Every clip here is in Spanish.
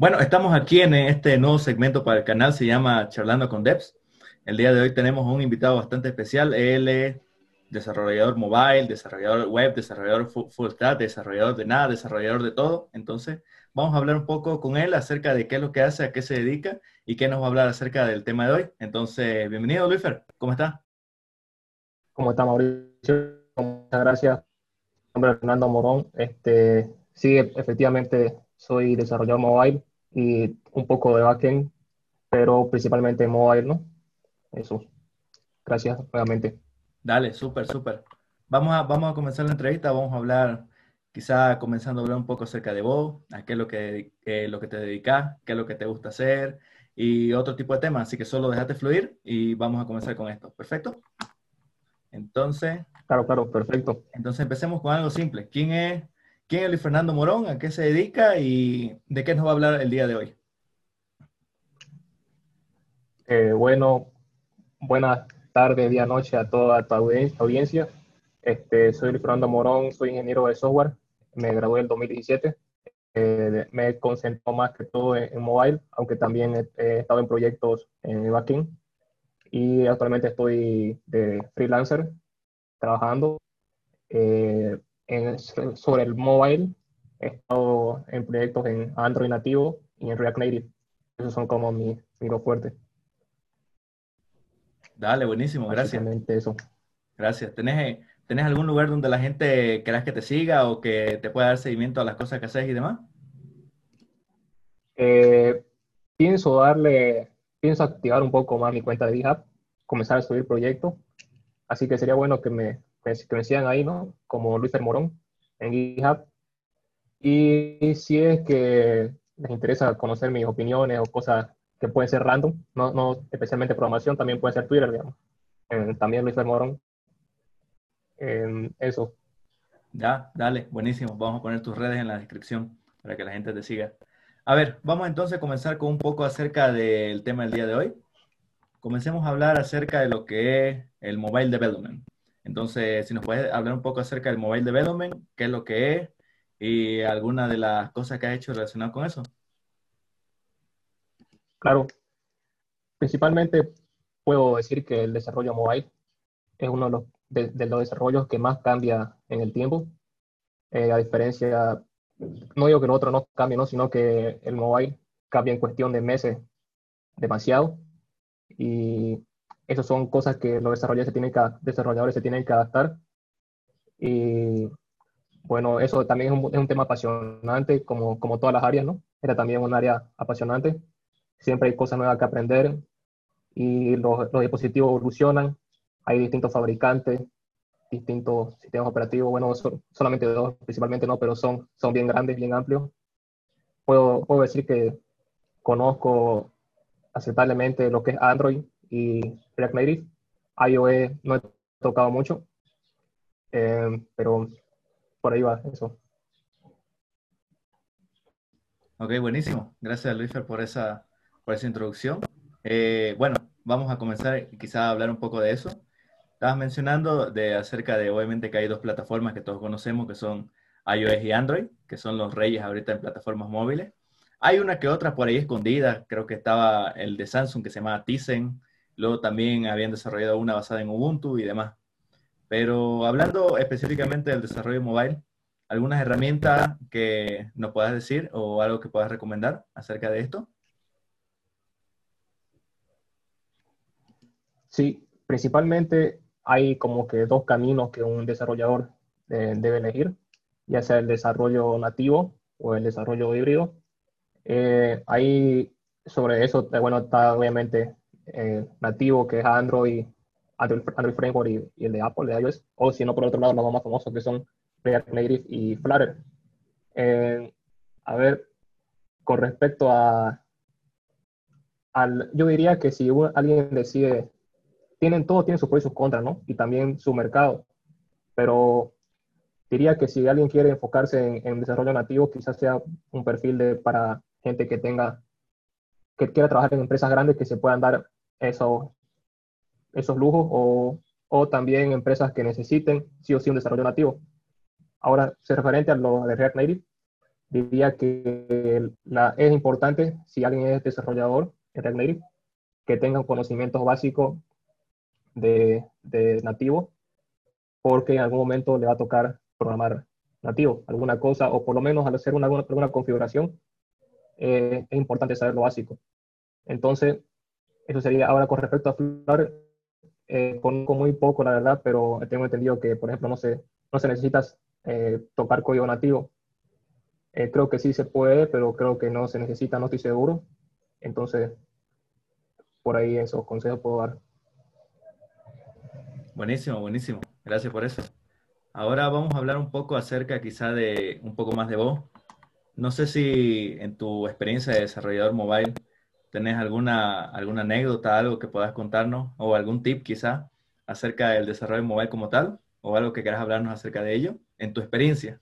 Bueno, estamos aquí en este nuevo segmento para el canal, se llama Charlando con Devs. El día de hoy tenemos un invitado bastante especial. Él es desarrollador mobile, desarrollador web, desarrollador full stack, desarrollador de nada, desarrollador de todo. Entonces, vamos a hablar un poco con él acerca de qué es lo que hace, a qué se dedica y qué nos va a hablar acerca del tema de hoy. Entonces, bienvenido, Luifer. ¿Cómo está? ¿Cómo está, Mauricio? Muchas gracias. Mi nombre es Fernando Morón. Este, sí, efectivamente, soy desarrollador mobile y un poco de backend, pero principalmente mobile, ¿no? Eso. Gracias nuevamente. Dale, súper, súper. Vamos a, vamos a comenzar la entrevista, vamos a hablar, quizá comenzando a hablar un poco acerca de vos, a qué es lo que, eh, lo que te dedicas, qué es lo que te gusta hacer y otro tipo de temas. Así que solo déjate fluir y vamos a comenzar con esto. ¿Perfecto? Entonces. Claro, claro, perfecto. Entonces empecemos con algo simple. ¿Quién es ¿Quién es Luis Fernando Morón? ¿A qué se dedica? ¿Y de qué nos va a hablar el día de hoy? Eh, bueno, buenas tardes, día, noche a toda tu audiencia. Este, soy Luis Fernando Morón, soy ingeniero de software. Me gradué en 2017. Eh, me he concentrado más que todo en, mobile, aunque también he, estado en proyectos en backend. Y actualmente estoy de freelancer trabajando. Eh, sobre el mobile. He estado en proyectos en Android nativo y en React Native. Esos son como mis mi dos fuertes. Dale, buenísimo, gracias. Eso. Gracias. ¿Tenés, ¿Tenés algún lugar donde la gente quieras que te siga o que te pueda dar seguimiento a las cosas que haces y demás? Eh, pienso darle, pienso activar un poco más mi cuenta de GitHub, comenzar a subir proyectos. Así que sería bueno que me que me sigan ahí, ¿no? Como Luis Morón en GitHub. Y si es que les interesa conocer mis opiniones o cosas que pueden ser random, no, no especialmente programación, también puede ser Twitter, digamos. también Luis Morón. eso. Ya, dale, buenísimo. Vamos a poner tus redes en la descripción para que la gente te siga. A ver, vamos entonces a comenzar con un poco acerca del tema del día de hoy. Comencemos a hablar acerca de lo que es el mobile development. Entonces, si nos puedes hablar un poco acerca del mobile development, qué es lo que es y alguna de las cosas que ha hecho relacionadas con eso. Claro. Principalmente puedo decir que el desarrollo mobile es uno de los, de, los desarrollos que más cambia en el tiempo. Eh, a diferencia, no digo que el otro no cambie, ¿no? sino que el mobile cambia en cuestión de meses demasiado. Y esas son cosas que los desarrolladores se tienen que, desarrolladores se tienen que adaptar. Y bueno, eso también es un, es un, tema apasionante, como, como todas las áreas, ¿no? Era también un área apasionante. Siempre hay cosas nuevas que aprender y los, los dispositivos evolucionan. Hay distintos fabricantes, distintos sistemas operativos. Bueno, son, solamente dos, principalmente no, pero son, son bien grandes, bien amplios. Puedo, puedo decir que conozco aceptablemente lo que es Android, y React Native. iOS no he tocado mucho, eh, pero por ahí va eso. Ok, buenísimo. Gracias, Luis, por esa, por esa introducción. Eh, bueno, vamos a comenzar quizá a hablar un poco de eso. Estabas mencionando de acerca de, obviamente, que hay dos plataformas que todos conocemos, que son iOS y Android, que son los reyes ahorita en plataformas móviles. Hay una que otra por ahí escondida, creo que estaba el de Samsung que se llama Tizen, Luego también habían desarrollado una basada en Ubuntu y demás. Pero hablando específicamente del desarrollo mobile, ¿algunas herramientas que nos puedas decir o algo que puedas recomendar acerca de esto? Sí, principalmente hay como que dos caminos que un desarrollador eh, debe elegir, ya sea el desarrollo nativo o el desarrollo híbrido. Eh, sobre eso, eh, bueno, está obviamente eh, nativo, que es Android, Android, Android Framework y, el de Apple, de iOS, o si no, por otro lado, los más famosos que son React Native y Flutter. Eh, a ver, con respecto a, al, yo diría que si alguien decide, tienen todo, tiene sus pros y sus contras, ¿no? Y también su mercado, pero diría que si alguien quiere enfocarse en, en desarrollo nativo, quizás sea un perfil de, para gente que tenga, que quiera trabajar en empresas grandes que se puedan dar esos, esos lujos o, o, también empresas que necesiten sí o sí un desarrollo nativo. Ahora, se referente a lo de React Native, diría que es importante, si alguien es desarrollador en React Native, que tenga conocimientos básicos de, de nativo, porque en algún momento le va a tocar programar nativo, alguna cosa, o por lo menos al hacer una, alguna configuración, eh, es importante saber lo básico. Entonces, eso sería ahora con respecto a Flutter, eh, conozco muy poco, la verdad, pero tengo entendido que, por ejemplo, no se, no se necesita eh, tocar código nativo. Eh, creo que sí se puede, pero creo que no se necesita, no estoy seguro. Entonces, por ahí esos consejos puedo dar. Buenísimo, buenísimo. Gracias por eso. Ahora vamos a hablar un poco acerca quizá de un poco más de vos. No sé si en tu experiencia de desarrollador mobile tenés alguna, alguna anécdota, algo que puedas contarnos o algún tip quizá acerca del desarrollo mobile como tal o algo que quieras hablarnos acerca de ello en tu experiencia.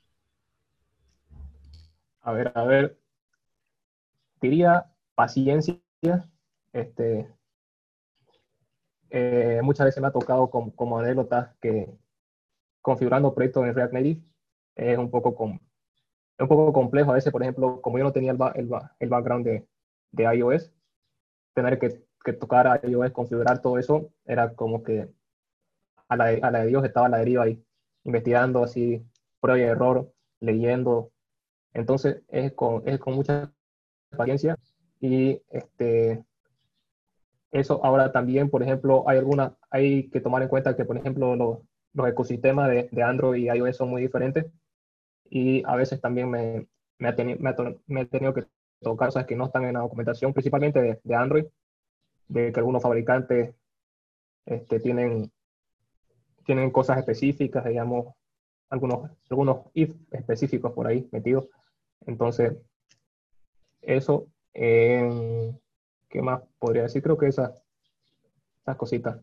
A ver, a ver, diría paciencia. Este, eh, muchas veces me ha tocado como, como anécdotas que configurando proyectos en React Native es un poco, con, un poco complejo. A veces, por ejemplo, como yo no tenía el, el, el background de, de, iOS, tener que, que, tocar iOS, configurar todo eso, era como que a la, a la de Dios estaba a la deriva ahí, investigando así, prueba y error, leyendo. Entonces es con, es con mucha paciencia y este, eso ahora también, por ejemplo, hay alguna, hay que tomar en cuenta que, por ejemplo, los, los ecosistemas de, de, Android y iOS son muy diferentes y a veces también me, me, ha, tenido, me, he tenido que tocar cosas que no están en la documentación, principalmente de, de Android, de que algunos fabricantes este, tienen, tienen cosas específicas, digamos, algunos, algunos if específicos por ahí metidos. Entonces, eso, eh, ¿qué más podría decir? Creo que esas, esas cositas.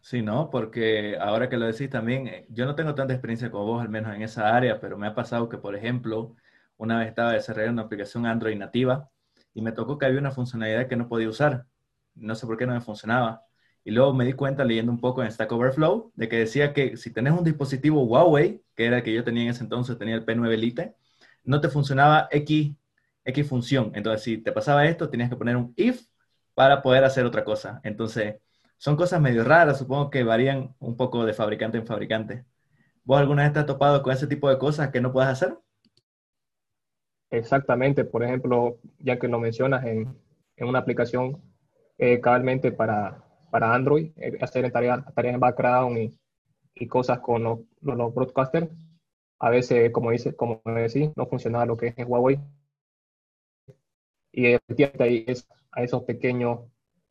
Sí, ¿no? Porque ahora que lo decís también, eh, yo no tengo tanta experiencia como vos, al menos en esa área, pero me ha pasado que, por ejemplo, una vez estaba desarrollando una aplicación Android nativa y me tocó que había una funcionalidad que no podía usar. No sé por qué no me funcionaba. Y luego me di cuenta leyendo un poco en Stack Overflow de que decía que si tenés un dispositivo Huawei, que era el que yo tenía en ese entonces, tenía el P9 Lite, no te funcionaba X, X función. Entonces, si te pasaba esto, tenías que poner un if para poder hacer otra cosa. Entonces, son cosas medio raras, supongo que varían un poco de fabricante en fabricante. ¿Vos alguna vez te has topado con ese tipo de cosas que no puedes hacer? Exactamente, por ejemplo, ya que lo mencionas en, en una aplicación eh, cabalmente para, para Android, eh, hacer tareas, tareas en background y, y cosas con los, broadcasters, a veces, como dice, como decís, no funciona lo que es en Huawei. Y ahí a esos pequeños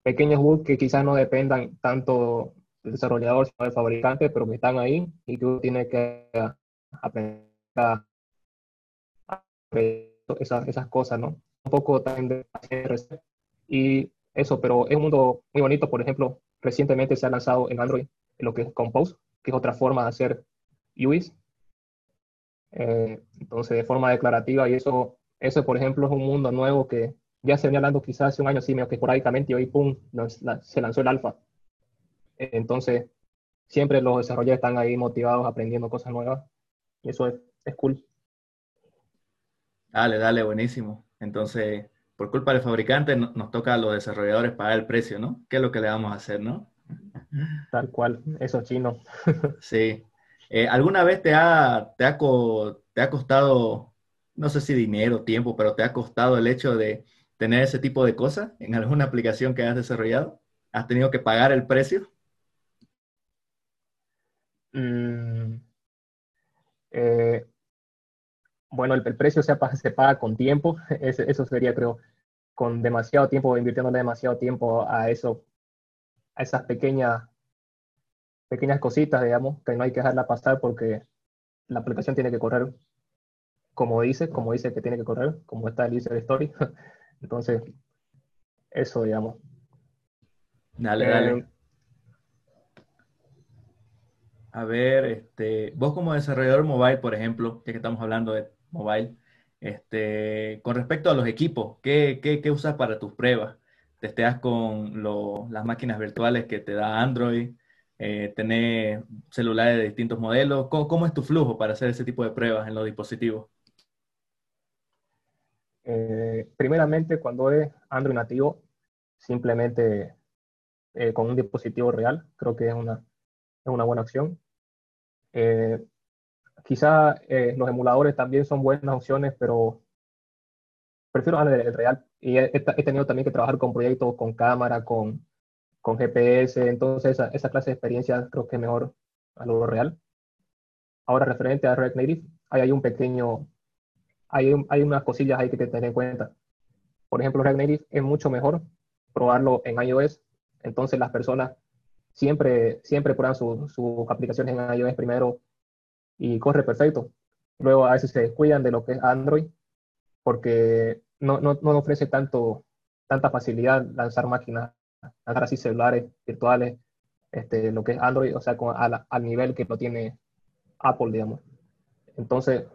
pequeños bugs que quizás no dependan tanto del desarrollador, sino del fabricante, pero que están ahí y tú tienes que aprender a esas, esas cosas, ¿no? Un poco también de y eso, pero es un mundo muy bonito. Por ejemplo, recientemente se ha lanzado en Android lo que es Compose, que es otra forma de hacer UIs. Eh, entonces, de forma declarativa, y eso, eso, por ejemplo, es un mundo nuevo que ya se venía hablando quizás hace un año, sí, medio que esporádicamente, y hoy, pum, se lanzó el alfa. Entonces, siempre los desarrolladores están ahí motivados, aprendiendo cosas nuevas, y eso es, es cool. Dale, dale, buenísimo. Entonces, por culpa del fabricante, nos toca a los desarrolladores pagar el precio, ¿no? ¿Qué es lo que le vamos a hacer, no? Tal cual, eso chino. sí. Eh, ¿Alguna vez te ha, te, ha, te ha costado, no sé si dinero, tiempo, pero te ha costado el hecho de tener ese tipo de cosas en alguna aplicación que has desarrollado? ¿Has tenido que pagar el precio? Mm, eh, bueno, el, precio se, se, paga con tiempo, eso sería, creo, con demasiado tiempo, invirtiéndole demasiado tiempo a eso, a esas pequeñas, pequeñas cositas, digamos, que no hay que dejarla pasar porque la aplicación tiene que correr como dice, como dice que tiene que correr, como está el user story. Entonces, eso, digamos. Dale, dale. Eh, a ver, este, vos como desarrollador mobile, por ejemplo, ya que estamos hablando de mobile, este, con respecto a los equipos, ¿qué, qué, usas para tus pruebas? ¿Testeas con las máquinas virtuales que te da Android? Eh, ¿Tenés celulares de distintos modelos? ¿Cómo, ¿Cómo, es tu flujo para hacer ese tipo de pruebas en los dispositivos? Eh, primeramente, cuando es Android nativo, simplemente eh, con un dispositivo real, creo que es una, es una buena opción. Eh, quizá los emuladores también son buenas opciones, pero prefiero el real. Y he, he, tenido también que trabajar con proyectos con cámara, con, con GPS, entonces esa, esa, clase de experiencia creo que es mejor a lo real. Ahora, referente a React Native, hay un pequeño hay, hay unas cosillas ahí que tener en cuenta. Por ejemplo, React Native es mucho mejor probarlo en iOS. Entonces las personas siempre, siempre prueban sus aplicaciones en iOS primero y corre perfecto. Luego a veces se descuidan de lo que es Android porque no, no, no ofrece tanto, tanta facilidad lanzar máquinas, lanzar así celulares virtuales, este, lo que es Android, o sea, al nivel que lo tiene Apple, digamos. Entonces,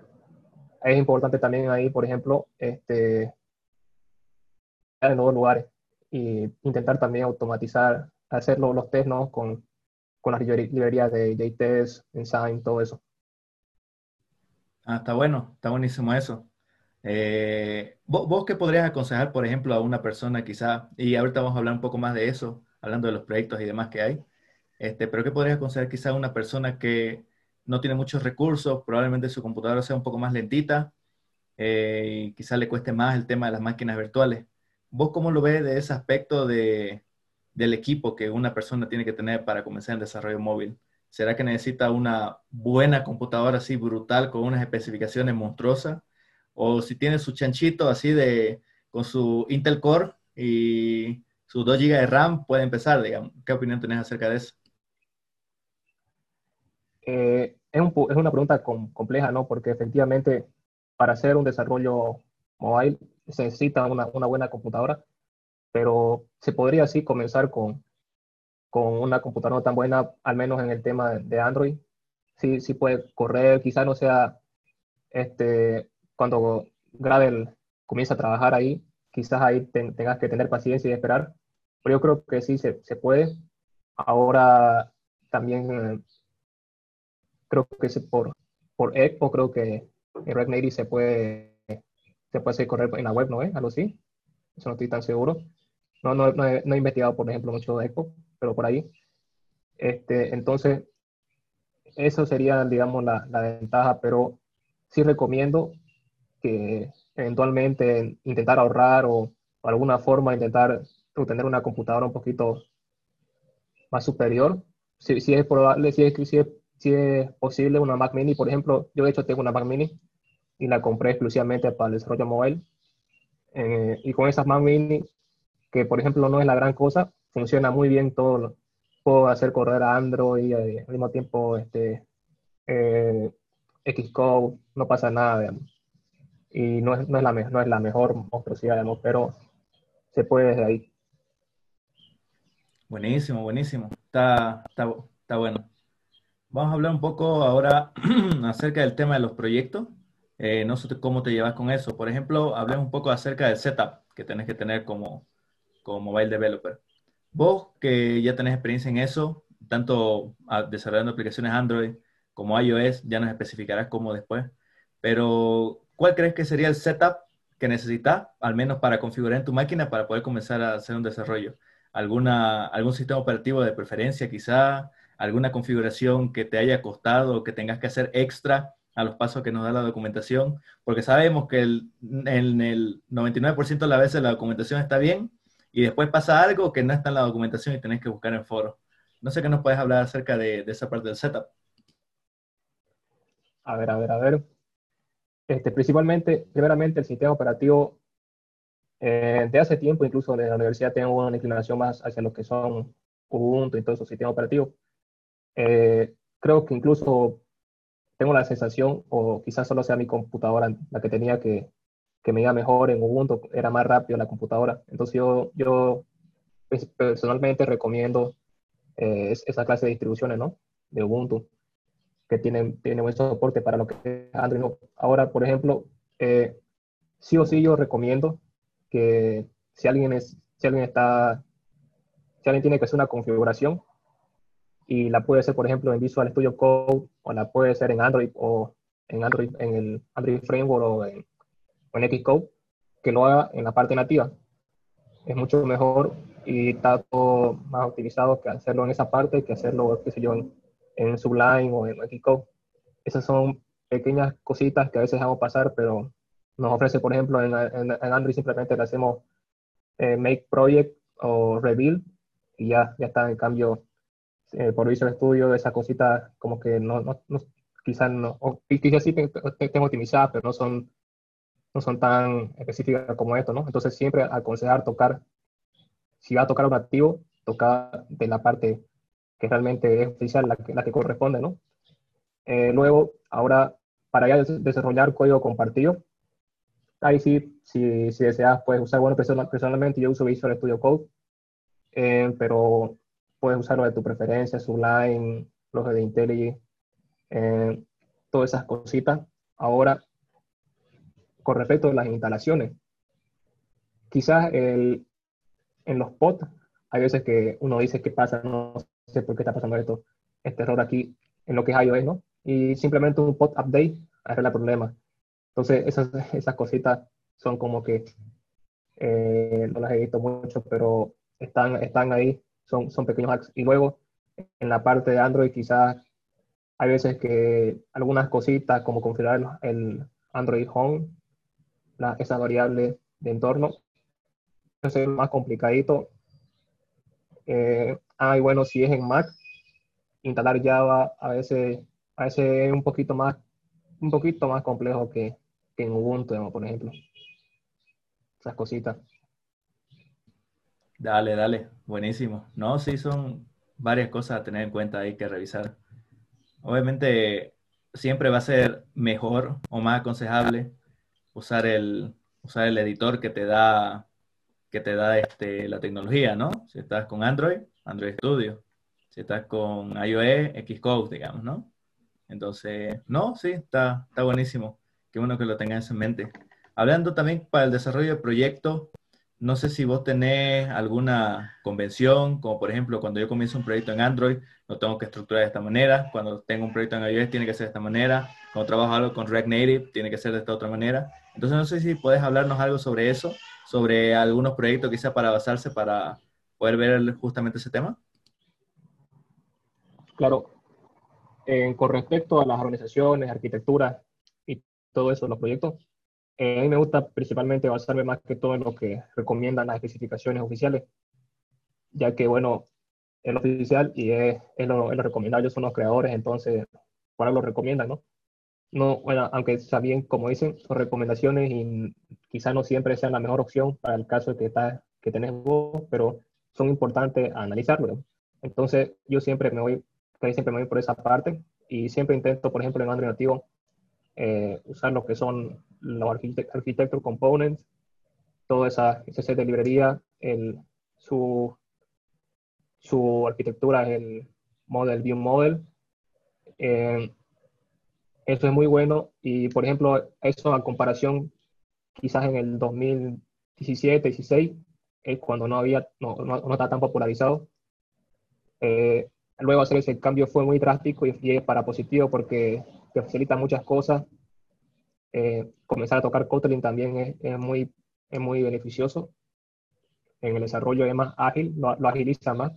es importante también ahí, por ejemplo, este, en nuevos lugares y intentar también automatizar, hacer los test ¿no? con, con las librerías de JTest, Ensign, todo eso. Ah, está bueno, está buenísimo eso. Eh, ¿vos, qué podrías aconsejar, por ejemplo, a una persona quizá, y ahorita vamos a hablar un poco más de eso, hablando de los proyectos y demás que hay, este, pero qué podrías aconsejar quizá a una persona que no tiene muchos recursos, probablemente su computadora sea un poco más lentita eh, y quizás le cueste más el tema de las máquinas virtuales. ¿Vos cómo lo ves de ese aspecto de, del equipo que una persona tiene que tener para comenzar el desarrollo móvil? ¿Será que necesita una buena computadora así brutal con unas especificaciones monstruosas? ¿O si tiene su chanchito así de con su Intel Core y sus 2 GB de RAM puede empezar, digamos? ¿Qué opinión tenés acerca de eso? Eh, es, una pregunta compleja, ¿no? Porque efectivamente para hacer un desarrollo mobile se necesita una, buena computadora, pero se podría así comenzar con, con una computadora no tan buena, al menos en el tema de Android. Sí, sí puede correr, quizá no sea este, cuando Gravel comienza a trabajar ahí, quizás ahí tengas que tener paciencia y esperar, pero yo creo que sí se, se puede. Ahora también eh, creo que es por, por ECPO, creo que en React Native se puede, se puede hacer correr en la web, ¿no es? Algo así. Eso no estoy tan seguro. No, no, no, he, investigado, por ejemplo, mucho de ECPO, pero por ahí. Este, entonces, eso sería, digamos, la, la ventaja, pero sí recomiendo que eventualmente intentar ahorrar o, de alguna forma intentar tener una computadora un poquito más superior. Si, si es probable, si es, si es si es posible, una Mac Mini, por ejemplo, yo de hecho tengo una Mac Mini y la compré exclusivamente para el desarrollo móvil. Eh, y con esas Mac Mini, que por ejemplo no es la gran cosa, funciona muy bien todo. Puedo hacer correr a Android eh, al mismo tiempo este, eh, Xcode, no pasa nada, Y no es, no es, la, no es la mejor monstruosidad, digamos, pero se puede desde ahí. Buenísimo, buenísimo. Está, está, está bueno. Vamos a hablar un poco ahora acerca del tema de los proyectos. Eh, no sé cómo te llevas con eso. Por ejemplo, hablemos un poco acerca del setup que tenés que tener como, como mobile developer. Vos que ya tenés experiencia en eso, tanto ah, desarrollando aplicaciones Android como iOS, ya nos especificarás cómo después. Pero, ¿cuál crees que sería el setup que necesitas, al menos para configurar en tu máquina para poder comenzar a hacer un desarrollo? ¿Alguna, ¿Algún sistema operativo de preferencia quizá? alguna configuración que te haya costado o que tengas que hacer extra a los pasos que nos da la documentación, porque sabemos que el, en el 99% de las veces la documentación está bien y después pasa algo que no está en la documentación y tenés que buscar en foro. No sé qué nos puedes hablar acerca de, esa parte del setup. A ver, a ver, a ver. Este, principalmente, primeramente, el sistema operativo, eh, de hace tiempo, incluso en la universidad, tengo una inclinación más hacia lo que son Ubuntu y todo esos sistemas operativos. Eh, creo que incluso tengo la sensación, o quizás solo sea mi computadora la que tenía que, que me iba mejor en Ubuntu, era más rápido la computadora. Entonces yo, yo pues, personalmente recomiendo eh, esa clase de distribuciones, ¿no? De Ubuntu, que tienen, tienen buen soporte para lo que Android. Ahora, por ejemplo, eh, sí o sí yo recomiendo que si alguien, es, si alguien está, si alguien tiene que hacer una configuración, y la puede hacer, por ejemplo, en Visual Studio Code, o la puede hacer en Android, o en Android, en el Android Framework, o en, en Xcode. que lo haga en la parte nativa. Es mucho mejor y está todo más optimizado que hacerlo en esa parte que hacerlo, qué sé yo, en, Sublime o en Xcode. Esas son pequeñas cositas que a veces dejamos pasar, pero nos ofrece, por ejemplo, en, en, Android simplemente le hacemos eh, Make Project o Reveal y ya, ya está. En cambio, eh, por Visual Studio, esa cosita como que no, no, quizás no, o quizás sí estén optimizadas, pero no son, no son tan específicas como esto, ¿no? Entonces siempre aconsejar tocar, si va a tocar un activo, tocar de la parte que realmente es oficial, la que, la que corresponde, ¿no? Eh, luego, ahora, para ya desarrollar código compartido, ahí sí, si, si deseas, puedes usar, bueno, personalmente yo uso Visual Studio Code, eh, pero puedes usarlo de tu preferencia, Sublime, los de IntelliJ, eh, todas esas cositas. Ahora, con respecto a las instalaciones, quizás el, en los pods hay veces que uno dice qué pasa, no sé por qué está pasando esto, este error aquí en lo que es iOS, ¿no? Y simplemente un pod update arregla el problema. Entonces, esas, esas cositas son como que eh, no las he visto mucho, pero están, están ahí, son, son pequeños hacks. Y luego, en la parte de Android, quizás hay veces que algunas cositas, como configurar el Android Home, la, esa variable de entorno, es más complicadito. Eh, ah, y bueno, si es en Mac, instalar Java a veces, a veces es un poquito más, un poquito más complejo que, que en Ubuntu, por ejemplo. Esas cositas. Dale, dale, buenísimo. No, sí, son varias cosas a tener en cuenta ahí que revisar. Obviamente, siempre va a ser mejor o más aconsejable usar el, usar el editor que te da, que te da este, la tecnología, ¿no? Si estás con Android, Android Studio. Si estás con iOS, Xcode, digamos, ¿no? Entonces, no, sí, está, está buenísimo. Qué bueno que lo tengas en mente. Hablando también para el desarrollo de proyectos, no sé si vos tenés alguna convención, como por ejemplo cuando yo comienzo un proyecto en Android, lo tengo que estructurar de esta manera. Cuando tengo un proyecto en iOS, tiene que ser de esta manera. Cuando trabajo algo con React Native, tiene que ser de esta otra manera. Entonces, no sé si puedes hablarnos algo sobre eso, sobre algunos proyectos quizá para basarse para poder ver justamente ese tema. Claro. con respecto a las organizaciones, arquitectura y todo eso, los proyectos, eh, a mí me gusta principalmente basarme más que todo en lo que recomiendan las especificaciones oficiales, ya que, bueno, es lo oficial y es, es, lo, es lo, recomendado. Ellos son los creadores, entonces, para lo recomiendan, ¿no? No, bueno, aunque está bien, como dicen, son recomendaciones y quizás no siempre sean la mejor opción para el caso que, está, que tenés vos, pero son importantes analizarlo. Entonces, yo siempre me voy, siempre me voy por esa parte y siempre intento, por ejemplo, en Android nativo, eh, usar lo que son los architecture components, toda esa, ese set de librería, el, su, su arquitectura es el model view model. Eh, eso es muy bueno y, por ejemplo, eso a comparación quizás en el 2017, 16, es cuando no había, no, no, no está tan popularizado. Eh, luego hacer ese cambio fue muy drástico y, es para positivo porque te facilita muchas cosas. Eh, comenzar a tocar Kotlin también es, es, muy, es muy beneficioso. En el desarrollo es más ágil, lo, agiliza más.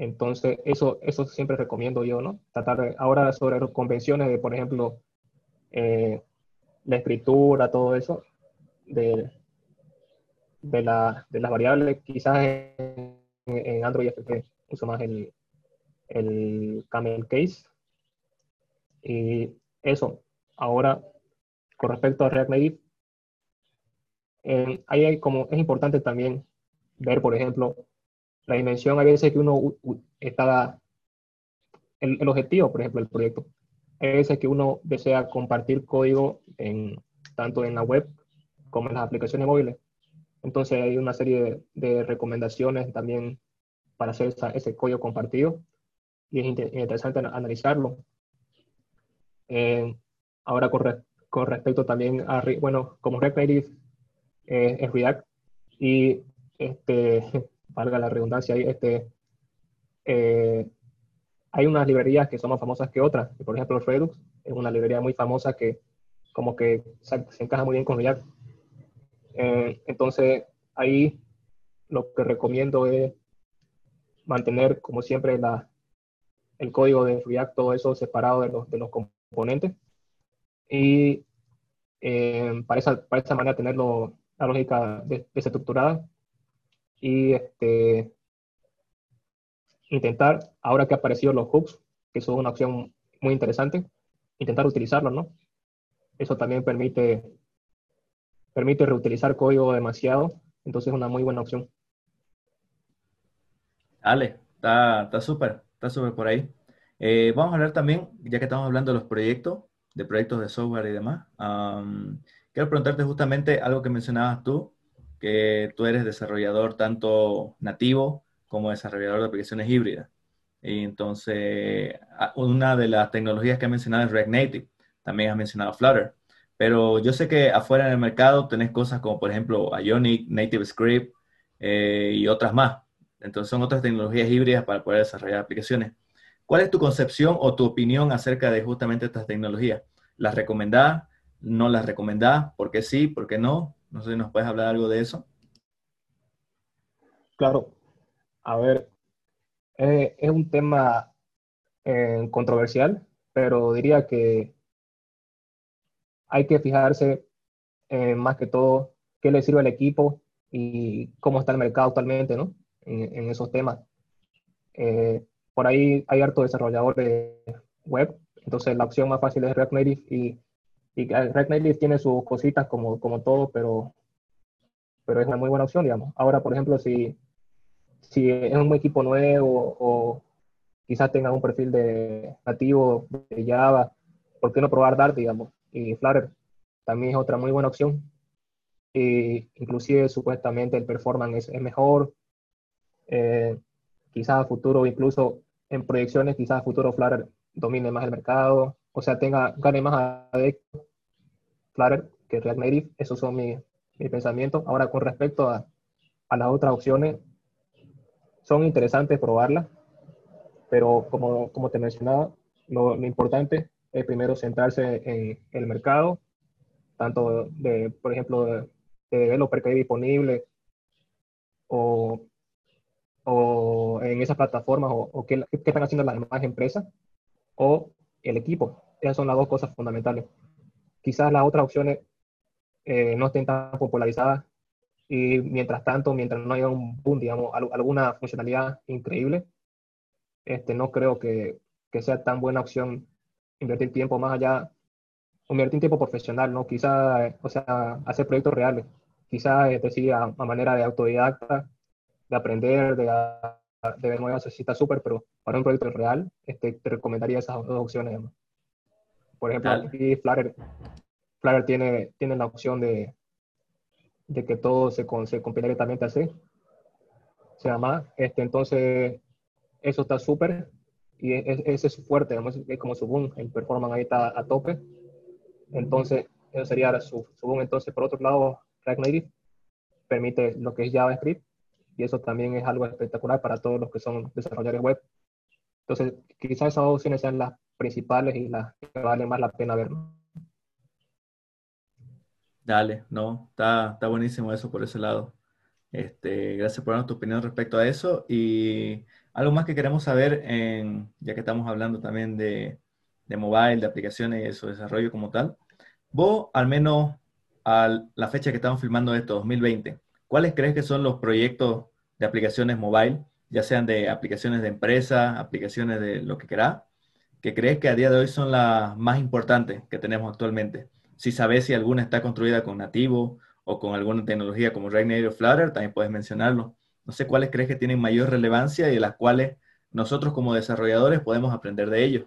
Entonces, eso, eso siempre recomiendo yo, ¿no? Tratar ahora sobre convenciones de, por ejemplo, eh, la escritura, todo eso, de, de, la, de las variables, quizás en, en Android uso más el, el camel case, y eso, ahora, con respecto a React Native, eh, ahí hay como, es importante también ver, por ejemplo, la dimensión, a veces que uno está, el, el, objetivo, por ejemplo, del proyecto. Hay veces que uno desea compartir código en, tanto en la web como en las aplicaciones móviles. Entonces hay una serie de, de recomendaciones también para hacer ese código compartido y es interesante analizarlo. Eh, ahora con, con, respecto también a, bueno, como React Native eh, es React y este, valga la redundancia, este, eh, hay unas librerías que son más famosas que otras. Por ejemplo, Redux es una librería muy famosa que como que se, encaja muy bien con React. Eh, entonces, ahí lo que recomiendo es mantener, como siempre, la, el código de React, todo eso separado de los, de los componentes. Y eh, para, esa, para esa manera tenerlo, la lógica desestructurada. Y este, intentar, ahora que han aparecido los hooks, que son una opción muy interesante, intentar utilizarlos, ¿no? Eso también permite, permite reutilizar código demasiado, entonces es una muy buena opción. Dale, está súper, está súper por ahí. Eh, vamos a hablar también, ya que estamos hablando de los proyectos, de proyectos de software y demás. quiero preguntarte justamente algo que mencionabas tú, que tú eres desarrollador tanto nativo como desarrollador de aplicaciones híbridas. Y entonces, una de las tecnologías que has mencionado es React Native. También has mencionado Flutter. Pero yo sé que afuera en el mercado tenés cosas como, por ejemplo, Ionic, Native Script eh, y otras más. Entonces, son otras tecnologías híbridas para poder desarrollar aplicaciones. ¿Cuál es tu concepción o tu opinión acerca de justamente estas tecnologías? ¿Las recomendás? ¿No las recomendás? ¿Por qué sí? ¿Por qué no? No sé si nos puedes hablar algo de eso. Claro. A ver, eh, es un tema eh, controversial, pero diría que hay que fijarse eh, más que todo qué le sirve al equipo y cómo está el mercado actualmente, ¿no? En, esos temas. por ahí hay harto desarrolladores web, entonces la opción más fácil es React Native y, y React Native tiene sus cositas como, como todo, pero, pero es una muy buena opción, digamos. Ahora, por ejemplo, si si es un equipo nuevo o quizás tenga un perfil de nativo de Java, ¿por qué no probar Dart, digamos? Y Flutter también es otra muy buena opción. Y inclusive supuestamente el performance es, mejor. Eh, quizás a futuro, incluso en proyecciones, quizás a futuro Flutter domine más el mercado, o sea, tenga, gane más adeptos Flutter que React Native. Esos son mis, mis pensamientos. Ahora, con respecto a, a las otras opciones, son interesantes probarlas, pero como, como te mencionaba, lo, importante es primero centrarse en el mercado, tanto de, por ejemplo, de, de developer que hay disponible o, o en esas plataformas o, o qué, están haciendo las demás empresas o el equipo. Esas son las dos cosas fundamentales. Quizás las otras opciones eh, no estén tan popularizadas y mientras tanto, mientras no haya un boom, digamos, alguna funcionalidad increíble, este, no creo que, que sea tan buena opción invertir tiempo más allá, invertir tiempo profesional, ¿no? Quizá, o sea, hacer proyectos reales. Quizá, es decir, a, manera de autodidacta, de aprender, de, de ver nuevas cositas súper, pero para un proyecto real, este, te recomendaría esas dos opciones. Por ejemplo, aquí Flutter, Flutter tiene, tiene la opción de, de que todo se, se compila directamente así. Se llama, este, entonces, eso está súper y ese es su fuerte, es como su boom, el performance ahí está a tope. Entonces, eso sería su, su boom. Entonces, por otro lado, React Native permite lo que es JavaScript y eso también es algo espectacular para todos los que son desarrolladores web. Entonces, quizás esas opciones sean las principales y las que valen más la pena ver. Dale, no, está, está buenísimo eso por ese lado. Este, gracias por darnos tu opinión respecto a eso. Y algo más que queremos saber, en, ya que estamos hablando también de, de mobile, de aplicaciones y su desarrollo como tal. Vos, al menos a la fecha que estamos filmando esto, 2020, ¿cuáles crees que son los proyectos de aplicaciones mobile, ya sean de aplicaciones de empresa, aplicaciones de lo que querás, que crees que a día de hoy son las más importantes que tenemos actualmente? Si sabes si alguna está construida con nativo o con alguna tecnología como React Native Flutter, también puedes mencionarlo. No sé cuáles crees que tienen mayor relevancia y de las cuales nosotros como desarrolladores podemos aprender de ellos.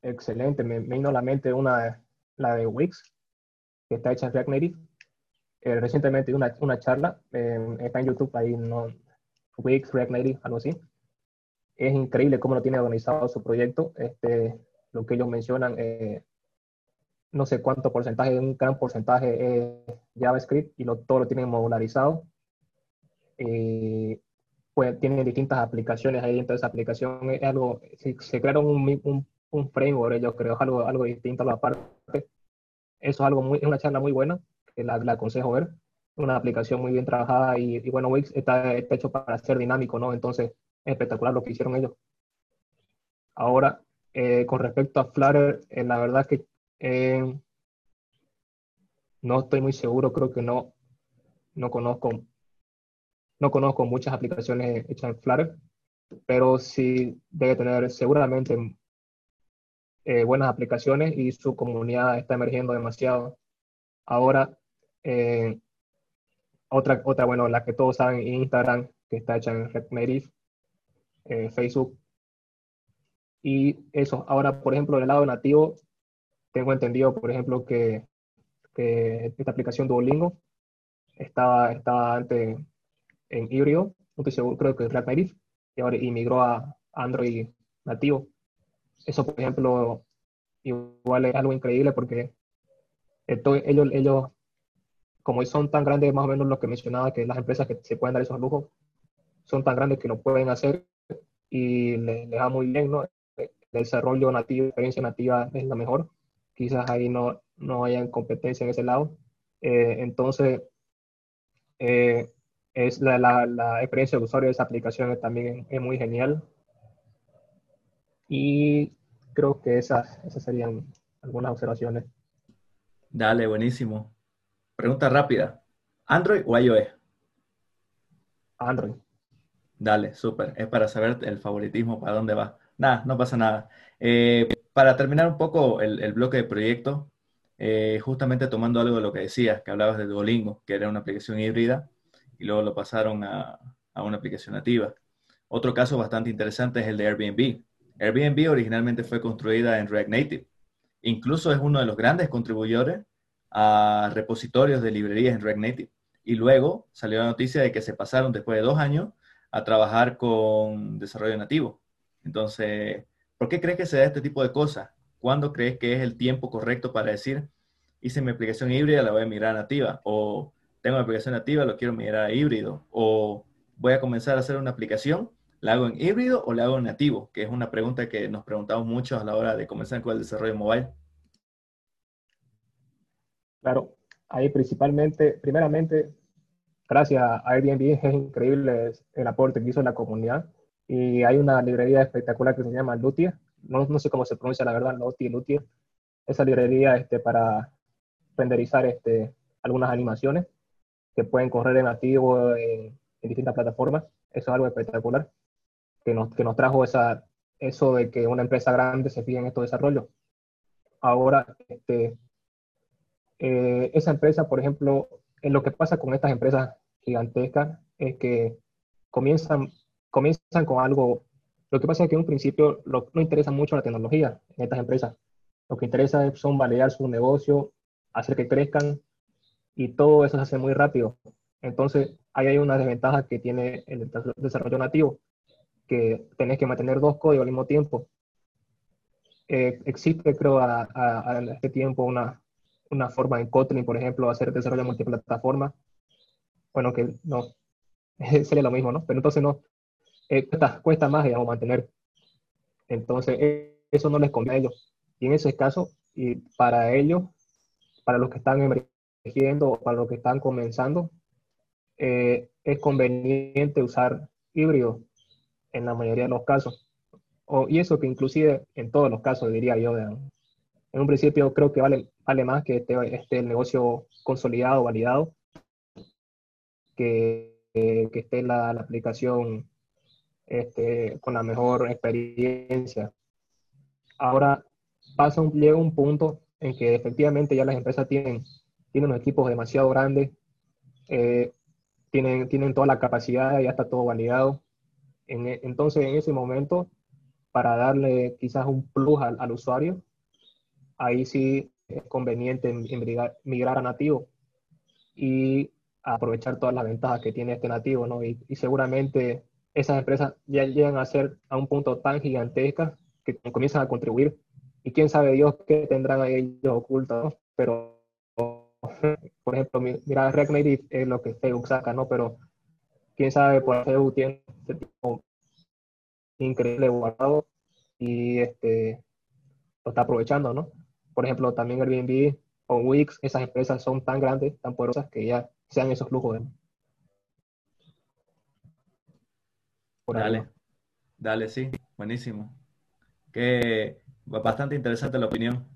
Excelente, me, vino a la mente una, la de Wix, que está hecha en React Native. Eh, recientemente una, una charla, eh, está en YouTube, ahí no, Wix, React Native, algo así. Es increíble cómo lo tiene organizado su proyecto. Este, lo que ellos mencionan, eh, no sé cuánto porcentaje, un gran porcentaje es JavaScript y lo, todo lo tienen modularizado. Y pues tienen distintas aplicaciones ahí esa aplicación. Es algo, se, crearon un, un, un, framework, yo creo, algo, algo distinto a la parte. Eso es algo muy, es una charla muy buena, la, la aconsejo ver. Una aplicación muy bien trabajada y, bueno, Wix está, hecho para ser dinámico, ¿no? Entonces, es espectacular lo que hicieron ellos. Ahora, eh, con respecto a Flutter, eh, la verdad que eh, no estoy muy seguro, creo que no, no conozco, no conozco muchas aplicaciones hechas en Flutter, pero sí debe tener seguramente eh, buenas aplicaciones y su comunidad está emergiendo demasiado. Ahora, eh, otra, otra, bueno, la que todos saben, Instagram, que está hecha en Red Native, eh, Facebook. Y eso, ahora, por ejemplo, del lado nativo, tengo entendido, por ejemplo, que, que esta aplicación Duolingo estaba, estaba antes en híbrido, no estoy seguro, creo que es Red Native, y ahora migró a Android nativo. Eso, por ejemplo, igual es algo increíble porque ellos, ellos, como son tan grandes, más o menos lo que mencionaba, que las empresas que se pueden dar esos lujos, son tan grandes que lo pueden hacer y les, les va muy bien, ¿no? El desarrollo nativo, la experiencia nativa es la mejor. Quizás ahí no, no hayan competencia en ese lado. Eh, entonces, eh, es la, la, la, experiencia de usuario de esa aplicación también es, es muy genial. Y creo que esas, esas serían algunas observaciones. Dale, buenísimo. Pregunta rápida. ¿Android o iOS? Android. Dale, súper. Es para saber el favoritismo, para dónde va. Nada, no pasa nada. Eh, para terminar un poco el, el bloque de proyecto, eh, justamente tomando algo de lo que decías, que hablabas de Duolingo, que era una aplicación híbrida, y luego lo pasaron a, a una aplicación nativa. Otro caso bastante interesante es el de Airbnb. Airbnb originalmente fue construida en React Native. Incluso es uno de los grandes contribuidores a repositorios de librerías en React Native. Y luego salió la noticia de que se pasaron después de dos años a trabajar con desarrollo nativo. Entonces, ¿por qué crees que se da este tipo de cosas? ¿Cuándo crees que es el tiempo correcto para decir, hice mi aplicación híbrida, la voy a migrar a nativa? O tengo una aplicación nativa, lo quiero migrar a híbrido. O voy a comenzar a hacer una aplicación ¿La hago en híbrido o la hago en nativo? Que es una pregunta que nos preguntamos mucho a la hora de comenzar con el desarrollo mobile. Claro, ahí principalmente, primeramente, gracias a Airbnb es increíble el aporte que hizo la comunidad. Y hay una librería espectacular que se llama Lutia, no, no sé cómo se pronuncia la verdad, Lutia, Lutia, esa librería este, para renderizar este, algunas animaciones que pueden correr en nativo en, en distintas plataformas, eso es algo espectacular que nos, que nos trajo esa, eso de que una empresa grande se fije en estos desarrollos. Ahora, este, eh, esa empresa, por ejemplo, en lo que pasa con estas empresas gigantescas es que comienzan, comienzan con algo, lo que pasa es que en un principio lo, no interesa mucho la tecnología en estas empresas. Lo que interesa son validar su negocio, hacer que crezcan y todo eso se hace muy rápido. Entonces, ahí hay una desventaja que tiene el desarrollo nativo, que tenés que mantener dos códigos al mismo tiempo. Eh, existe, creo, a, a, a, este tiempo una, una forma en Kotlin, por ejemplo, hacer desarrollo multiplataforma. Bueno, que no, sería lo mismo, ¿no? Pero entonces no, eh, cuesta, cuesta, más, digamos, mantener. Entonces, eh, eso no les conviene a ellos. Y en ese caso, y para ellos, para los que están emergiendo o para los que están comenzando, eh, es conveniente usar híbrido en la mayoría de los casos. O, y eso que inclusive en todos los casos, diría yo, en un principio creo que vale, vale más que esté, el negocio consolidado, validado, que, esté la, aplicación este, con la mejor experiencia. Ahora pasa un, llega un punto en que efectivamente ya las empresas tienen, tienen unos equipos demasiado grandes, eh, tienen, tienen toda la capacidad, ya está todo validado, en, e, entonces, en ese momento, para darle quizás un plus al usuario, ahí sí es conveniente migrar, a nativo y aprovechar todas las ventajas que tiene este nativo, ¿no? Y, y, seguramente esas empresas ya llegan a ser a un punto tan gigantesca que comienzan a contribuir y quién sabe Dios qué tendrán ellos ocultos, pero por ejemplo, mira, React Native es lo que Facebook saca, ¿no? Pero quién sabe, por Facebook tiene este tipo increíble guardado y este, lo está aprovechando, ¿no? Por ejemplo, también Airbnb o Wix, esas empresas son tan grandes, tan poderosas que ya sean esos flujos. dale, dale, sí, buenísimo. Que bastante interesante la opinión.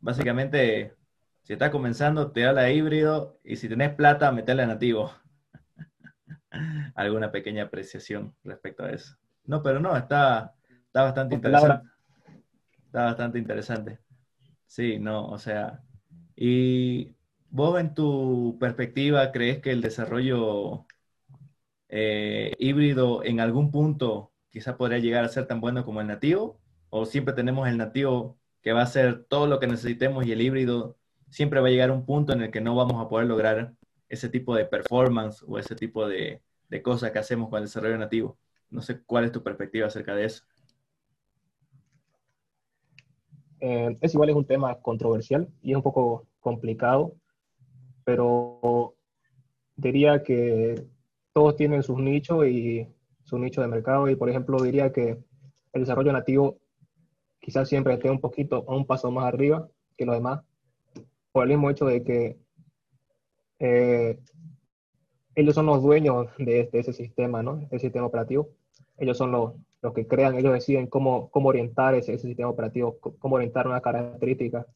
Básicamente, si estás comenzando, te da la híbrido y si tenés plata, metele a nativo. Alguna pequeña apreciación respecto a eso. No, pero no, está, está bastante interesante. Está bastante interesante. Sí, no, o sea, y vos en tu perspectiva, ¿crees que el desarrollo eh, híbrido en algún punto quizá podría llegar a ser tan bueno como el nativo? ¿O siempre tenemos el nativo que va a hacer todo lo que necesitemos y el híbrido siempre va a llegar a un punto en el que no vamos a poder lograr ese tipo de performance o ese tipo de, de cosas que hacemos con el desarrollo nativo? No sé cuál es tu perspectiva acerca de eso. Eh, es igual, es un tema controversial y es un poco complicado, pero diría que todos tienen sus nichos y su nicho de mercado y por ejemplo diría que el desarrollo nativo quizás siempre esté un poquito a un paso más arriba que los demás por el mismo hecho de que eh, ellos son los dueños de, de, ese sistema, ¿no? El sistema operativo. Ellos son los, los que crean, ellos deciden cómo, cómo orientar ese, ese, sistema operativo, cómo orientar una característica.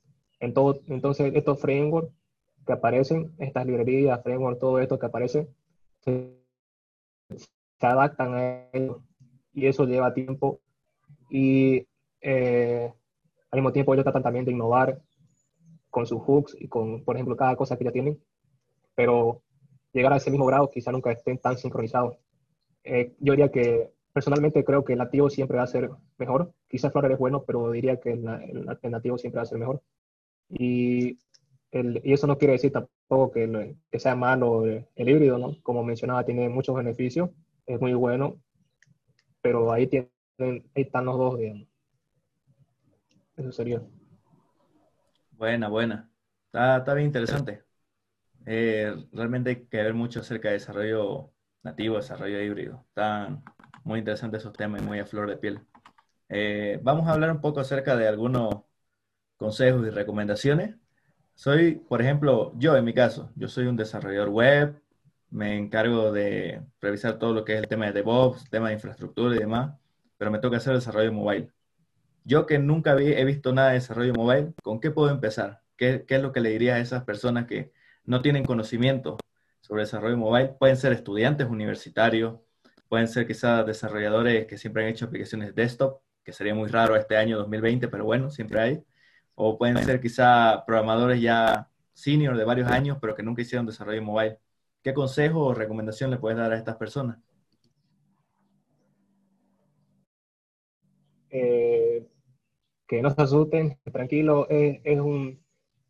En todo, entonces, estos frameworks que aparecen, estas librerías, frameworks, todo esto que aparece, se, se adaptan a ellos y eso lleva tiempo y eh, al mismo tiempo ellos tratan también de innovar con sus hooks y con, por ejemplo, cada cosa que ya tienen, pero llegar a ese mismo grado quizá nunca estén tan sincronizados. Eh, yo diría que Personalmente creo que el nativo siempre va a ser mejor. Quizás Flutter es bueno, pero diría que el, el, nativo siempre va a ser mejor. Y, el, y eso no quiere decir tampoco que, que, sea malo el, híbrido, ¿no? Como mencionaba, tiene muchos beneficios, es muy bueno, pero ahí, tienen, ahí están los dos, digamos. Eso sería. Buena, buena. Está, está bien interesante. Eh, realmente hay que ver mucho acerca de desarrollo nativo, desarrollo híbrido. Están muy interesantes esos temas y muy a flor de piel. Eh, vamos a hablar un poco acerca de algunos consejos y recomendaciones. Soy, por ejemplo, yo en mi caso, yo soy un desarrollador web, me encargo de revisar todo lo que es el tema de DevOps, tema de infraestructura y demás, pero me toca hacer desarrollo mobile. Yo que nunca he visto nada de desarrollo mobile, ¿con qué puedo empezar? ¿Qué, ¿Qué, es lo que le diría a esas personas que no tienen conocimiento sobre desarrollo mobile? Pueden ser estudiantes universitarios, Pueden ser quizás desarrolladores que siempre han hecho aplicaciones desktop, que sería muy raro este año 2020, pero bueno, siempre hay. O pueden ser quizá programadores ya senior de varios años, pero que nunca hicieron desarrollo mobile. ¿Qué consejo o recomendación le puedes dar a estas personas? Eh, que no se asusten, tranquilo, es, es, un,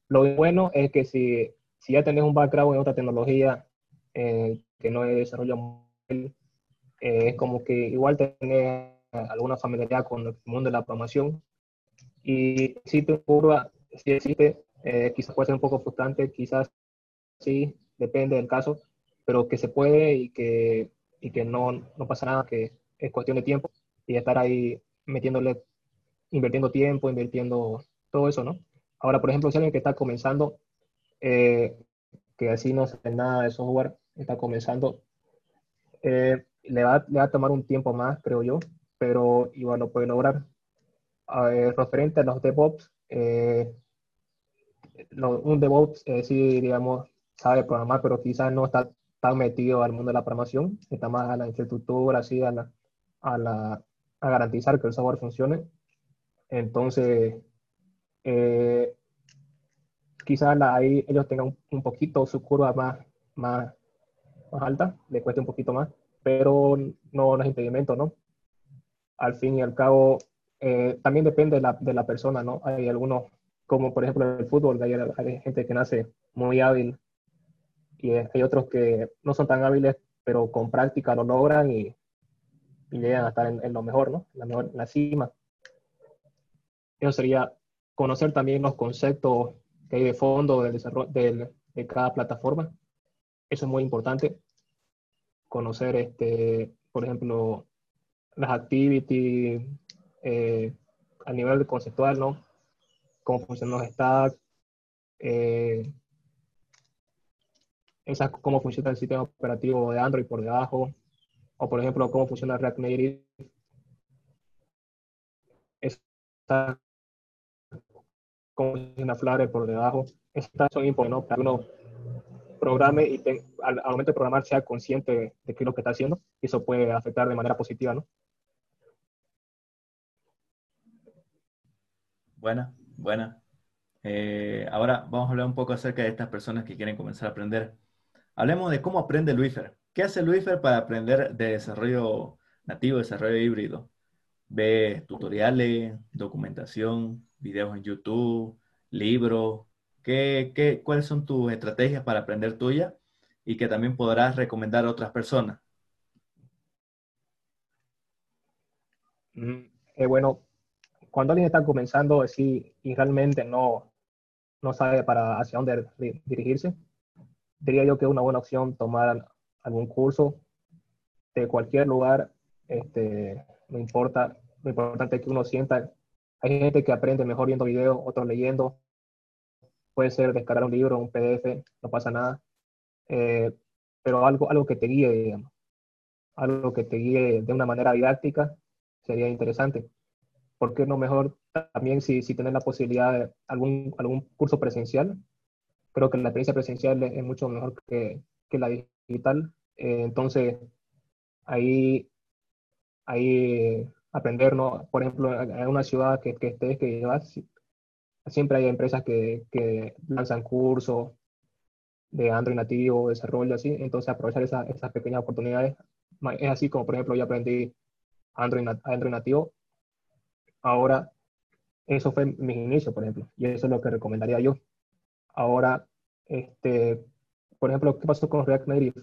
lo bueno es que si, si ya tenés un background en otra tecnología eh, que no es desarrollo mobile, eh, es como que igual tener alguna familiaridad con el mundo de la programación. Y si te curva, si existe, eh, quizás puede ser un poco frustrante, quizás sí, depende del caso, pero que se puede y que, y que no, no pasa nada, que es cuestión de tiempo y estar ahí metiéndole, invirtiendo tiempo, invirtiendo todo eso, ¿no? Ahora, por ejemplo, si alguien que está comenzando, eh, que así no sabe nada de software, está comenzando, eh, le va, le va a tomar un tiempo más, creo yo, pero igual lo puede lograr. referente a los DevOps, eh, un DevOps eh, sí, digamos, sabe programar, pero quizás no está tan metido al mundo de la programación, está más a la infraestructura, así, a, la, a, la, a garantizar que el software funcione. Entonces, eh, quizás ahí ellos tengan un, un, poquito su curva más, más, más alta, le cueste un poquito más pero no, no es impedimento, ¿no? Al fin y al cabo, eh, también depende de la, de la, persona, ¿no? Hay algunos, como por ejemplo en el fútbol, hay, hay, gente que nace muy hábil y hay otros que no son tan hábiles, pero con práctica lo logran y, y llegan a estar en, en, lo mejor, ¿no? La, mejor, la cima. Eso sería conocer también los conceptos que hay de fondo del desarrollo, del, de cada plataforma. Eso es muy importante conocer, este, por ejemplo, las activities eh, a nivel conceptual, ¿no? Cómo funcionan los stacks, eh, esas, cómo funciona el sistema operativo de Android por debajo, o por ejemplo, cómo funciona React Native. Esta, cómo funciona Flutter por debajo. Estas son importantes ¿no? Programe y al, momento de programar sea consciente de, qué es lo que está haciendo y eso puede afectar de manera positiva, ¿no? Buena, buena. Eh, ahora vamos a hablar un poco acerca de estas personas que quieren comenzar a aprender. Hablemos de cómo aprende Luifer. ¿Qué hace Luifer para aprender de desarrollo nativo, desarrollo híbrido? Ve tutoriales, documentación, videos en YouTube, libros. ¿Qué, qué, cuáles son tus estrategias para aprender tuya y que también podrás recomendar a otras personas? Mm, eh, bueno, cuando alguien está comenzando así y realmente no, no sabe para hacia dónde dirigirse, diría yo que es una buena opción tomar algún curso de cualquier lugar, este, no importa, lo importante es que uno sienta, hay gente que aprende mejor viendo videos, otros leyendo, puede ser descargar un libro, un PDF, no pasa nada, eh, pero algo, algo que te guíe, digamos, algo que te guíe de una manera didáctica sería interesante. ¿Por qué no mejor también si, si la posibilidad de algún, algún curso presencial? Creo que la experiencia presencial es, mucho mejor que, que la digital. Eh, entonces, ahí, ahí aprender. Por ejemplo, en una ciudad que, que estés, que llevas, siempre hay empresas que, que, lanzan cursos de Android nativo, desarrollo, así. Entonces, aprovechar esas, esas pequeñas oportunidades. Es así como, por ejemplo, yo aprendí Android, Android nativo. Ahora, eso fue mis inicios, por ejemplo. Y eso es lo que recomendaría yo. Ahora, este, por ejemplo, ¿qué pasó con React Native?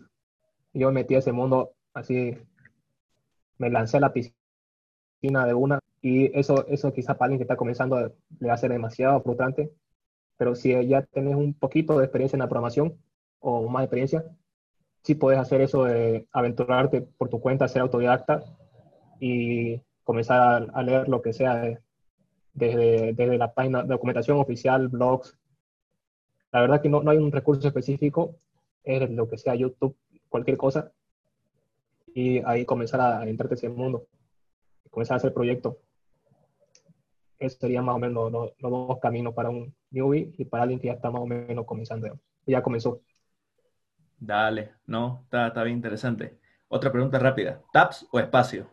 Yo me metí a ese mundo así, me lancé a la piscina de una y eso, eso quizá para alguien que está comenzando le va a ser demasiado frustrante, pero si ya tenés un poquito de experiencia en la programación o más experiencia, sí puedes hacer eso de aventurarte por tu cuenta, ser autodidacta y comenzar a, leer lo que sea desde, desde la página documentación oficial, blogs. La verdad que no, no hay un recurso específico, es lo que sea YouTube, cualquier cosa, y ahí comenzar a adentrarte en ese mundo, comenzar a hacer proyectos. Eso sería más o menos los, dos caminos para un newbie y para alguien que ya está más o menos comenzando. Ya comenzó. Dale, no, está, está bien interesante. Otra pregunta rápida. ¿Taps o espacio?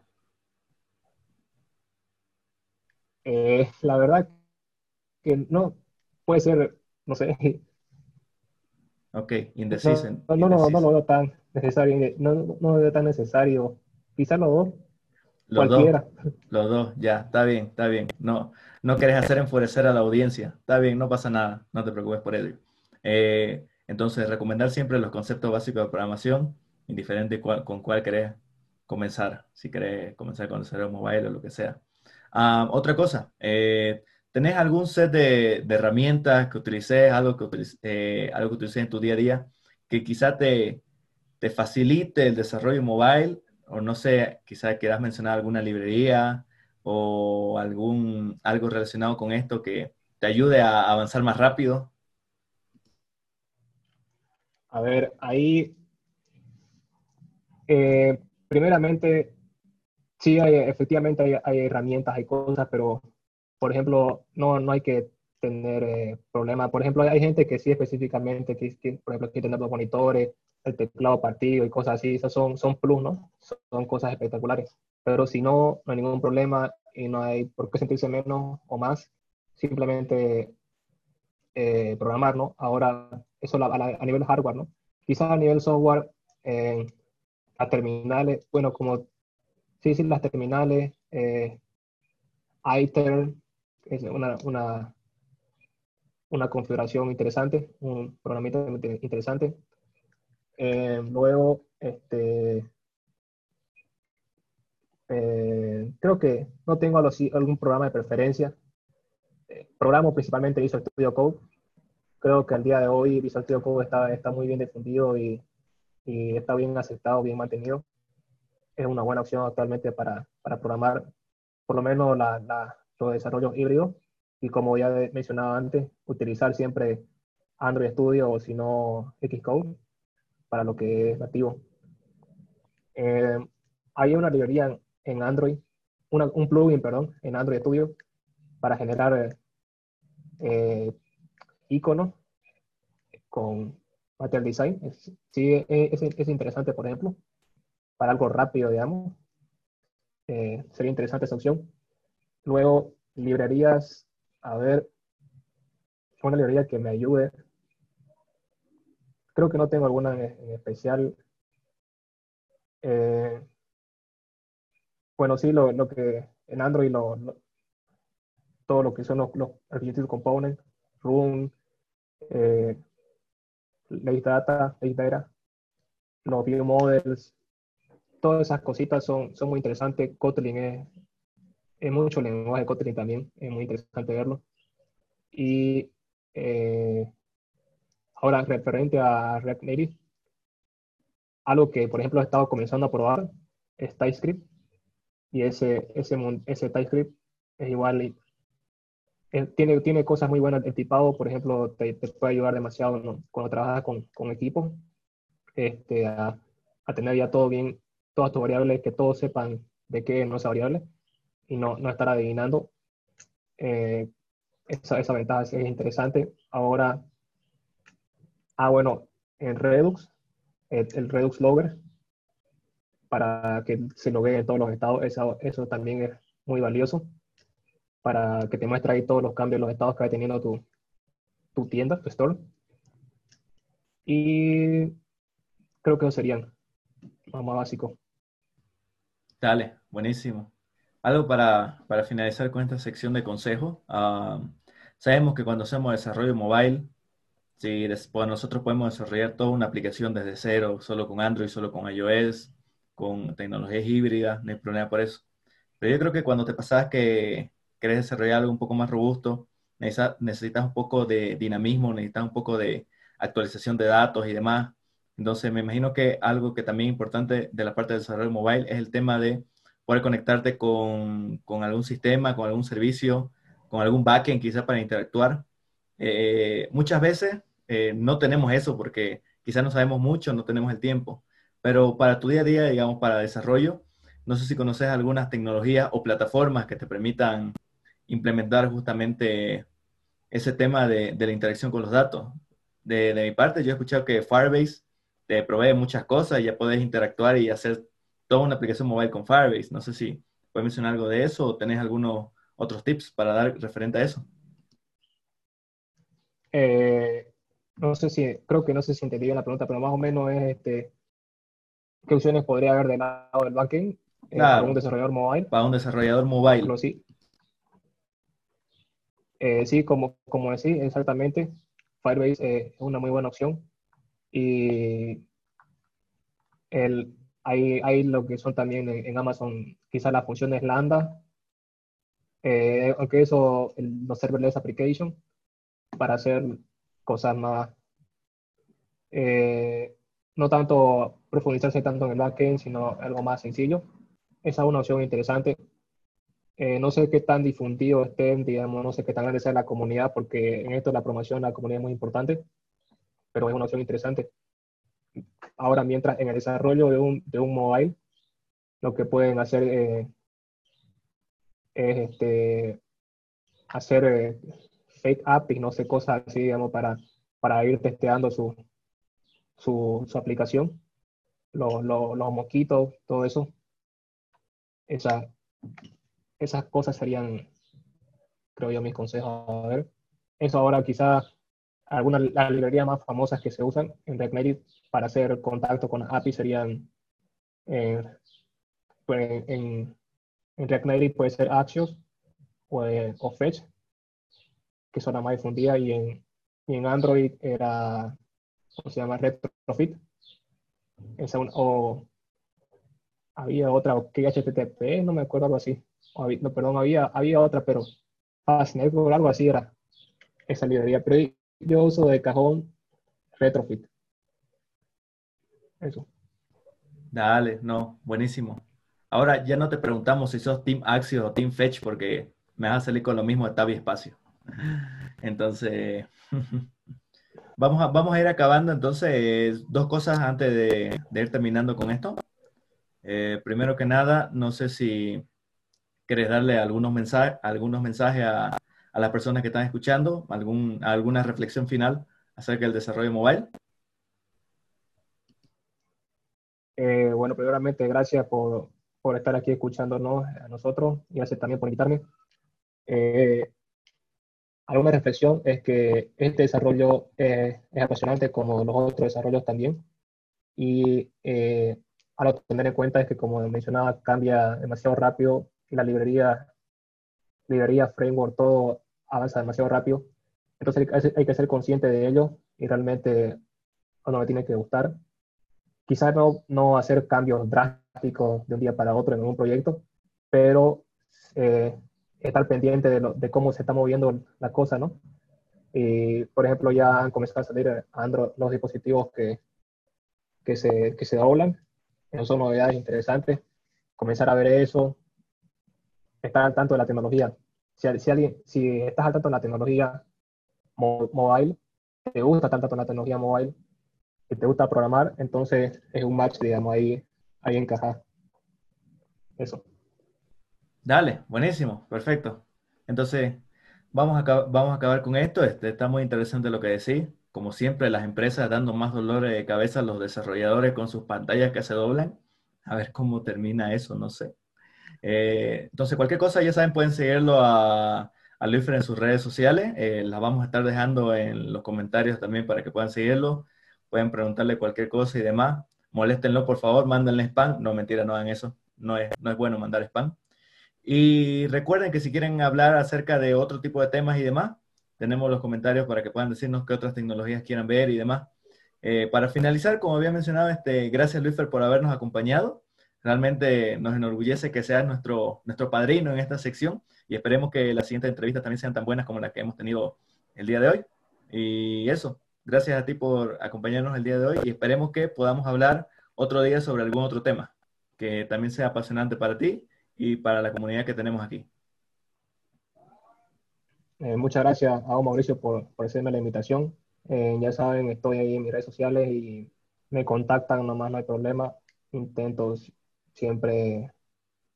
Eh, la verdad que no, puede ser, no sé, Ok, indeciso. No, no, no, no, lo veo tan necesario, no, no lo veo tan necesario. Quizás los dos. Los cualquiera. dos. Los dos, ya, está bien, está bien. No, no querés hacer enfurecer a la audiencia. Está bien, no pasa nada, no te preocupes por ello. Eh, entonces, recomendar siempre los conceptos básicos de programación, indiferente con cuál querés comenzar, si querés comenzar con el cerebro mobile o lo que sea. Ah, otra cosa, eh, ¿Tenés algún set de, herramientas que utilices, algo que, eh, algo que utilices en tu día a día, que quizá te, te facilite el desarrollo mobile? O no sé, quizá quieras mencionar alguna librería o algún, algo relacionado con esto que te ayude a avanzar más rápido. A ver, ahí, eh, primeramente, sí, hay, efectivamente hay, hay, herramientas, hay cosas, pero por ejemplo, no, no hay que tener eh, problemas. Por ejemplo, hay, gente que sí específicamente, que, por ejemplo, quiere tener los monitores, el teclado partido y cosas así, esas son, son plus, ¿no? Son cosas espectaculares. Pero si no, no hay ningún problema y no hay por qué sentirse menos o más, simplemente eh, programar, ¿no? Ahora, eso a, nivel hardware, ¿no? Quizás a nivel software, eh, las terminales, bueno, como, sí, sí, las terminales, eh, ITER, es una, una, una configuración interesante, un programita interesante. Eh, luego, este, eh, creo que no tengo algún programa de preferencia. Eh, programo principalmente Visual Studio Code. Creo que al día de hoy Visual Studio Code está, muy bien difundido y, y está bien aceptado, bien mantenido. Es una buena opción actualmente para, para programar por lo menos la, la, los desarrollos híbridos y como ya he mencionado antes, utilizar siempre Android Studio o si no Xcode para lo que es nativo. Eh, hay una librería en Android, un plugin, perdón, en Android Studio para generar eh, iconos con Material Design. sí, es, es, interesante, por ejemplo, para algo rápido, digamos. Eh, sería interesante esa opción. Luego, librerías, a ver, una librería que me ayude. Creo que no tengo alguna en, especial. Eh, bueno, sí, lo, que en Android, lo, todo lo que son los, los Architecture Components, Room, eh, Data, Data, los View Models, todas esas cositas son muy interesantes. Kotlin es, es mucho lenguaje Kotlin también, es muy interesante verlo. Y eh, ahora, referente a React Native, algo que, por ejemplo, he estado comenzando a probar es TypeScript. Y ese, ese, ese TypeScript es igual, eh, tiene, tiene cosas muy buenas. El tipado, por ejemplo, te, puede ayudar demasiado cuando trabajas con, con equipos este, a, a, tener ya todo bien, todas tus variables, que todos sepan de qué no es variable y no, no estar adivinando. Eh, esa, esa ventaja es interesante. Ahora, ah, bueno, en Redux, el, Redux Logger, para que se lo en todos los estados, eso, eso también es muy valioso para que te muestre ahí todos los cambios, los estados que va teniendo tu, tu tienda, tu store. Y creo que eso serían más básico. Dale, buenísimo. Algo para, para finalizar con esta sección de consejos. Ah, Sabemos que cuando hacemos desarrollo mobile, si después nosotros podemos desarrollar toda una aplicación desde cero, solo con Android, solo con iOS, con tecnologías híbridas, no hay problema por eso. Pero yo creo que cuando te pasas que quieres desarrollar algo un poco más robusto, necesitas un poco de dinamismo, necesitas un poco de actualización de datos y demás. Entonces, me imagino que algo que también es importante de la parte de desarrollo mobile es el tema de poder conectarte con, con algún sistema, con algún servicio, con algún backend quizás para interactuar. Eh, muchas veces eh, no tenemos eso porque quizás no sabemos mucho, no tenemos el tiempo, pero para tu día a día, digamos, para desarrollo, no sé si conoces algunas tecnologías o plataformas que te permitan implementar justamente ese tema de, la interacción con los datos. De, mi parte, yo he escuchado que Firebase te provee muchas cosas ya puedes interactuar y hacer toda una aplicación móvil con Firebase. No sé si puedes mencionar algo de eso o tenés algunos otros tips para dar referente a eso. Eh, no sé si, creo que no sé si entendí bien la pregunta, pero más o menos es este, qué opciones podría haber del lado del backend eh, para un desarrollador mobile. Para un desarrollador mobile. Sí, eh, sí como, como decís, exactamente. Firebase es una muy buena opción. Y el, hay, hay lo que son también en, en Amazon, quizás las funciones lambda, eh, aunque eso, los serverless application, para hacer cosas más, eh, no tanto profundizarse tanto en el backend, sino algo más sencillo. Esa es una opción interesante. Eh, no sé qué tan difundido estén, digamos, no sé qué tan grande sea la comunidad, porque en esto la promoción la comunidad es muy importante, pero es una opción interesante. Ahora, mientras en el desarrollo de un, de un mobile, lo que pueden hacer eh, es este, hacer eh, fake APIs, no sé, cosas así, digamos, para, para ir testeando su, su, su aplicación, los, los, los, mosquitos, todo eso. Esa, esas cosas serían, creo yo, mis consejos. A ver, eso ahora quizás algunas las librerías más famosas que se usan en React para hacer contacto con API serían eh, pues, en, en React Native puede ser Axios o, eh, o Fetch, que son las más difundidas, y en, y en Android era, ¿cómo se llama? Retrofit. Esa o había otra, o HTTP, no me acuerdo algo así. no, perdón, había, había otra, pero Fast Network, algo así era esa librería. Pero yo uso de cajón Retrofit. Eso. Dale, no, buenísimo. Ahora ya no te preguntamos si sos Team Axios o Team Fetch porque me vas a salir con lo mismo de Tabi Espacio. Entonces, vamos a, vamos a ir acabando entonces dos cosas antes de, ir terminando con esto. Eh, primero que nada, no sé si quieres darle algunos mensajes, algunos mensajes a, a las personas que están escuchando, algún, alguna reflexión final acerca del desarrollo mobile. Eh, bueno, primeramente, gracias por, por, estar aquí escuchándonos a nosotros y gracias también por invitarme. Eh, alguna reflexión es que este desarrollo es apasionante como los otros desarrollos también. Y eh, algo a tener en cuenta es que, como mencionaba, cambia demasiado rápido la librería, librería, framework, todo avanza demasiado rápido. Entonces hay, que ser consciente de ello y realmente cuando me tiene que gustar quizás no, no hacer cambios drásticos de un día para otro en un proyecto, pero eh, estar pendiente de, de, cómo se está moviendo la cosa, ¿no? Y, por ejemplo, ya han comenzado a salir Android, los dispositivos que, que, se, que se doblan. Esas son novedades interesantes. Comenzar a ver eso, estar al tanto de la tecnología. Si, si, alguien, si estás al tanto de la tecnología mobile, te gusta tanto la tecnología mobile, que te gusta programar, entonces es un match, digamos, ahí, ahí encaja. Eso. Dale, buenísimo, perfecto. Entonces, vamos a, vamos a acabar con esto. Este, está muy interesante lo que decís. Como siempre, las empresas dando más dolores de cabeza a los desarrolladores con sus pantallas que se doblan. A ver cómo termina eso, no sé. Eh, entonces, cualquier cosa, ya saben, pueden seguirlo a, a Luifer en sus redes sociales. Eh, las vamos a estar dejando en los comentarios también para que puedan seguirlo pueden preguntarle cualquier cosa y demás. Moléstenlo, por favor, mándenle spam. No, mentira, no hagan eso. No es, no es bueno mandar spam. Y recuerden que si quieren hablar acerca de otro tipo de temas y demás, tenemos los comentarios para que puedan decirnos qué otras tecnologías quieran ver y demás. Eh, para finalizar, como había mencionado, este, gracias Luisfer por habernos acompañado. Realmente nos enorgullece que seas nuestro, nuestro padrino en esta sección y esperemos que las siguientes entrevistas también sean tan buenas como las que hemos tenido el día de hoy. Y eso, Gracias a ti por acompañarnos el día de hoy y esperemos que podamos hablar otro día sobre algún otro tema que también sea apasionante para ti y para la comunidad que tenemos aquí. Eh, muchas gracias a Mauricio, por, por hacerme la invitación. Eh, ya saben, estoy ahí en mis redes sociales y me contactan, nomás no hay problema. Intento siempre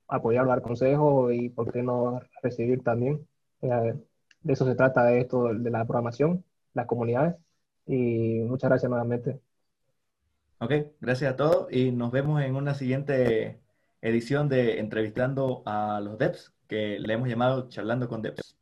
apoyar, dar consejos y, por qué no, recibir también. Eh, de eso se trata de esto, de la programación, las comunidades. Y muchas gracias nuevamente. Ok, gracias a todos y nos vemos en una siguiente edición de Entrevistando a los Devs, que le hemos llamado Charlando con Devs.